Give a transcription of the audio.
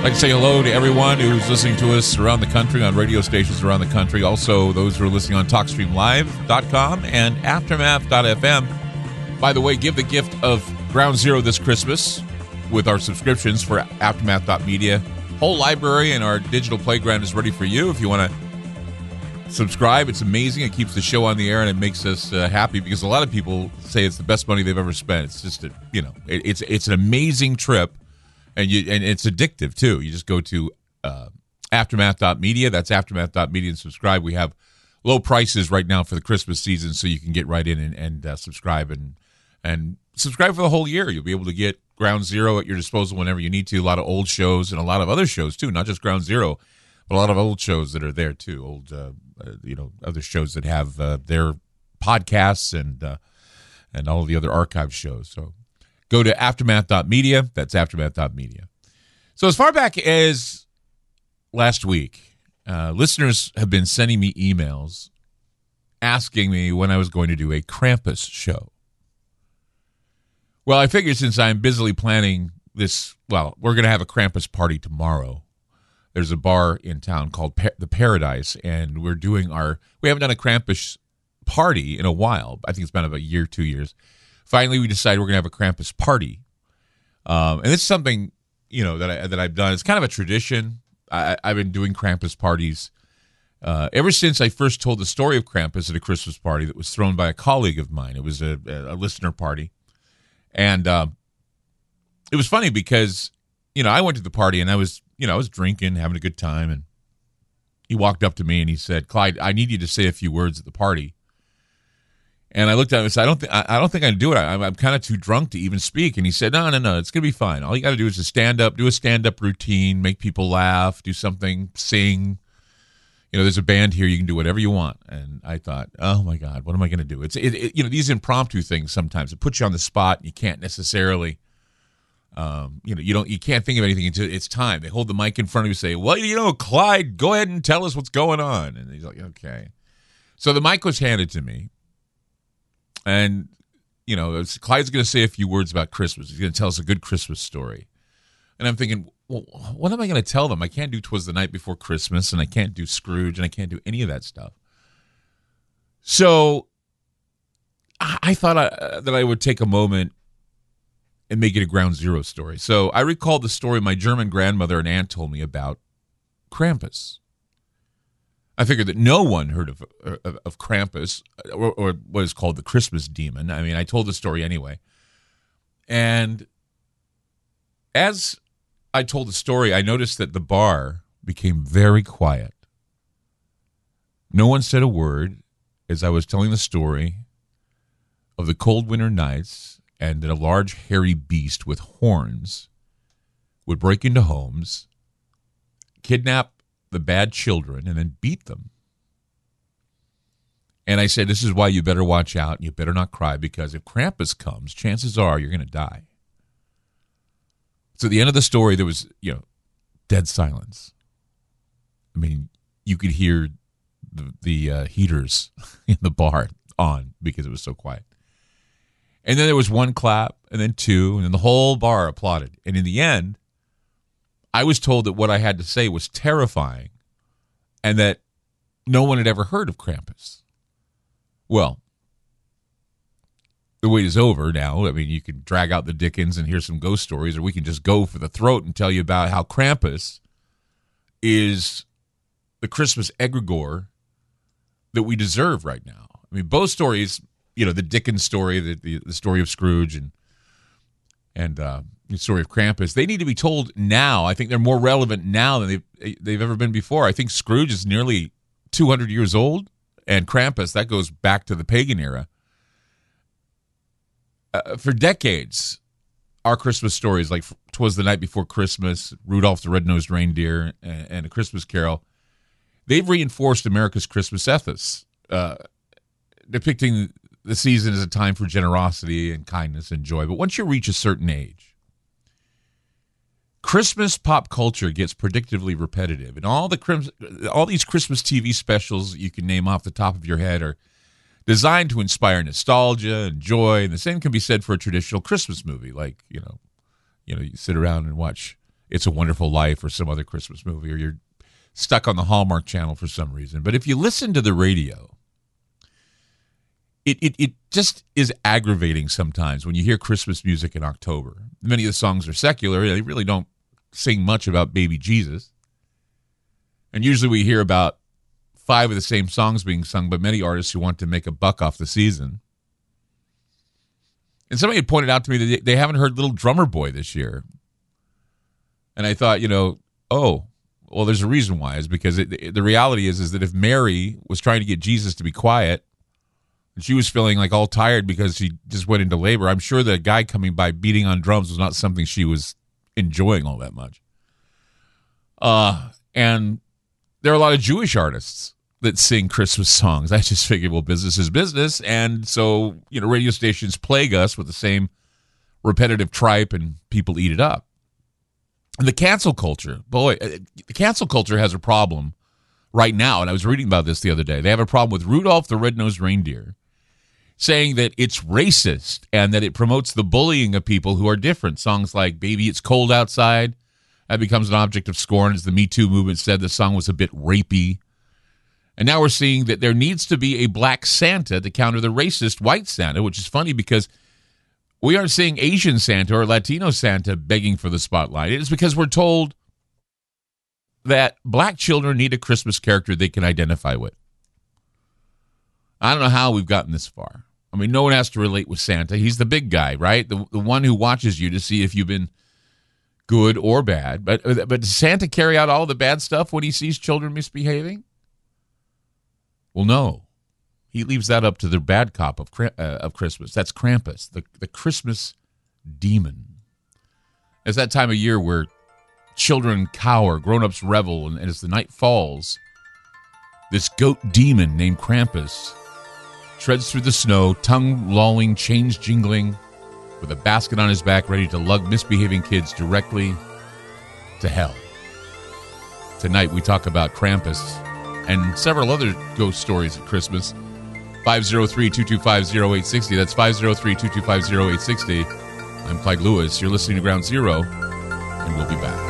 I'd like to say hello to everyone who's listening to us around the country on radio stations around the country. Also, those who are listening on TalkStreamLive.com and Aftermath.fm. By the way, give the gift of Ground Zero this Christmas with our subscriptions for Aftermath.media. Whole library and our digital playground is ready for you if you want to subscribe. It's amazing. It keeps the show on the air and it makes us uh, happy because a lot of people say it's the best money they've ever spent. It's just a, you know, it, it's it's an amazing trip, and you and it's addictive too. You just go to uh, aftermath.media. That's aftermath.media and subscribe. We have low prices right now for the Christmas season, so you can get right in and, and uh, subscribe and and subscribe for the whole year. You'll be able to get Ground Zero at your disposal whenever you need to. A lot of old shows and a lot of other shows too, not just Ground Zero, but a lot of old shows that are there too. Old uh, uh, you know other shows that have uh, their podcasts and uh, and all the other archive shows. So go to aftermath.media. That's aftermath.media. So as far back as last week, uh, listeners have been sending me emails asking me when I was going to do a Krampus show. Well, I figured since I'm busily planning this, well, we're going to have a Krampus party tomorrow there's a bar in town called pa- the Paradise, and we're doing our. We haven't done a Krampus party in a while. I think it's been about a year, two years. Finally, we decided we're going to have a Krampus party, um, and it's something you know that I that I've done. It's kind of a tradition. I, have been doing Krampus parties uh, ever since I first told the story of Krampus at a Christmas party that was thrown by a colleague of mine. It was a, a listener party, and uh, it was funny because you know I went to the party and I was you know, I was drinking, having a good time, and he walked up to me and he said, "Clyde, I need you to say a few words at the party." And I looked at him and said, "I don't think I, don't think I can do it. I'm, I'm kind of too drunk to even speak." And he said, "No, no, no. It's gonna be fine. All you got to do is just stand up, do a stand up routine, make people laugh, do something, sing. You know, there's a band here. You can do whatever you want." And I thought, "Oh my God, what am I going to do?" It's it, it, you know these impromptu things sometimes it puts you on the spot. And you can't necessarily um, you know, you don't, you can't think of anything until it's time. They hold the mic in front of you, and say, "Well, you know, Clyde, go ahead and tell us what's going on." And he's like, "Okay." So the mic was handed to me, and you know, Clyde's going to say a few words about Christmas. He's going to tell us a good Christmas story, and I'm thinking, well, what am I going to tell them? I can't do "Twas the Night Before Christmas," and I can't do Scrooge, and I can't do any of that stuff. So I thought I, that I would take a moment and make it a ground zero story. So I recall the story my German grandmother and aunt told me about Krampus. I figured that no one heard of of, of Krampus or, or, what is called the Christmas demon. I mean, I told the story anyway. And as I told the story, I noticed that the bar became very quiet. No one said a word as I was telling the story of the cold winter nights and that a large hairy beast with horns would break into homes, kidnap the bad children, and then beat them. And I said, This is why you better watch out. You better not cry because if Krampus comes, chances are you're going to die. So at the end of the story, there was, you know, dead silence. I mean, you could hear the, the uh, heaters in the bar on because it was so quiet. And then there was one clap, and then two, and then the whole bar applauded. And in the end, I was told that what I had to say was terrifying and that no one had ever heard of Krampus. Well, the wait is over now. I mean, you can drag out the Dickens and hear some ghost stories, or we can just go for the throat and tell you about how Krampus is the Christmas egregore that we deserve right now. I mean, both stories you know the Dickens story, the, the, the story of Scrooge, and and uh, story of Krampus. They need to be told now. I think they're more relevant now than they've they've ever been before. I think Scrooge is nearly 200 years old, and Krampus that goes back to the pagan era. Uh, for decades, our Christmas stories, like Twas the Night Before Christmas, Rudolph the Red-Nosed Reindeer, and, and A Christmas Carol, they've reinforced America's Christmas ethos, uh, depicting the season as a time for generosity and kindness and joy. But once you reach a certain age, Christmas pop culture gets predictably repetitive, and all the all these Christmas TV specials you can name off the top of your head are designed to inspire nostalgia and joy. And the same can be said for a traditional Christmas movie, like you know, you know, you sit around and watch "It's a Wonderful Life" or some other Christmas movie, or you're stuck on the Hallmark Channel for some reason. But if you listen to the radio, it, it, it just is aggravating sometimes when you hear Christmas music in October. Many of the songs are secular. They really don't sing much about baby Jesus. And usually we hear about five of the same songs being sung by many artists who want to make a buck off the season. And somebody had pointed out to me that they haven't heard Little Drummer Boy this year. And I thought, you know, oh, well, there's a reason why. Is because it, the reality is is that if Mary was trying to get Jesus to be quiet, and she was feeling like all tired because she just went into labor, I'm sure the guy coming by beating on drums was not something she was enjoying all that much. Uh, and there are a lot of Jewish artists that sing Christmas songs. I just figured, well, business is business, and so you know, radio stations plague us with the same repetitive tripe, and people eat it up. And the cancel culture, boy, uh, the cancel culture has a problem right now. And I was reading about this the other day. They have a problem with Rudolph the Red-Nosed Reindeer, saying that it's racist and that it promotes the bullying of people who are different. Songs like "Baby, It's Cold Outside." That becomes an object of scorn, as the Me Too movement said the song was a bit rapey. And now we're seeing that there needs to be a black Santa to counter the racist white Santa, which is funny because we aren't seeing Asian Santa or Latino Santa begging for the spotlight. It's because we're told that black children need a Christmas character they can identify with. I don't know how we've gotten this far. I mean, no one has to relate with Santa. He's the big guy, right? The, the one who watches you to see if you've been good or bad. But but does Santa carry out all the bad stuff when he sees children misbehaving? Well, no. He leaves that up to the bad cop of uh, of Christmas. That's Krampus, the the Christmas demon. It's that time of year where children cower, grown-ups revel, and, and as the night falls, this goat demon named Krampus treads through the snow, tongue lolling, chains jingling, with a basket on his back ready to lug misbehaving kids directly to hell. Tonight we talk about Krampus and several other ghost stories at Christmas. 503-225-0860. That's 503-225-0860. I'm Clyde Lewis. You're listening to Ground Zero, and we'll be back.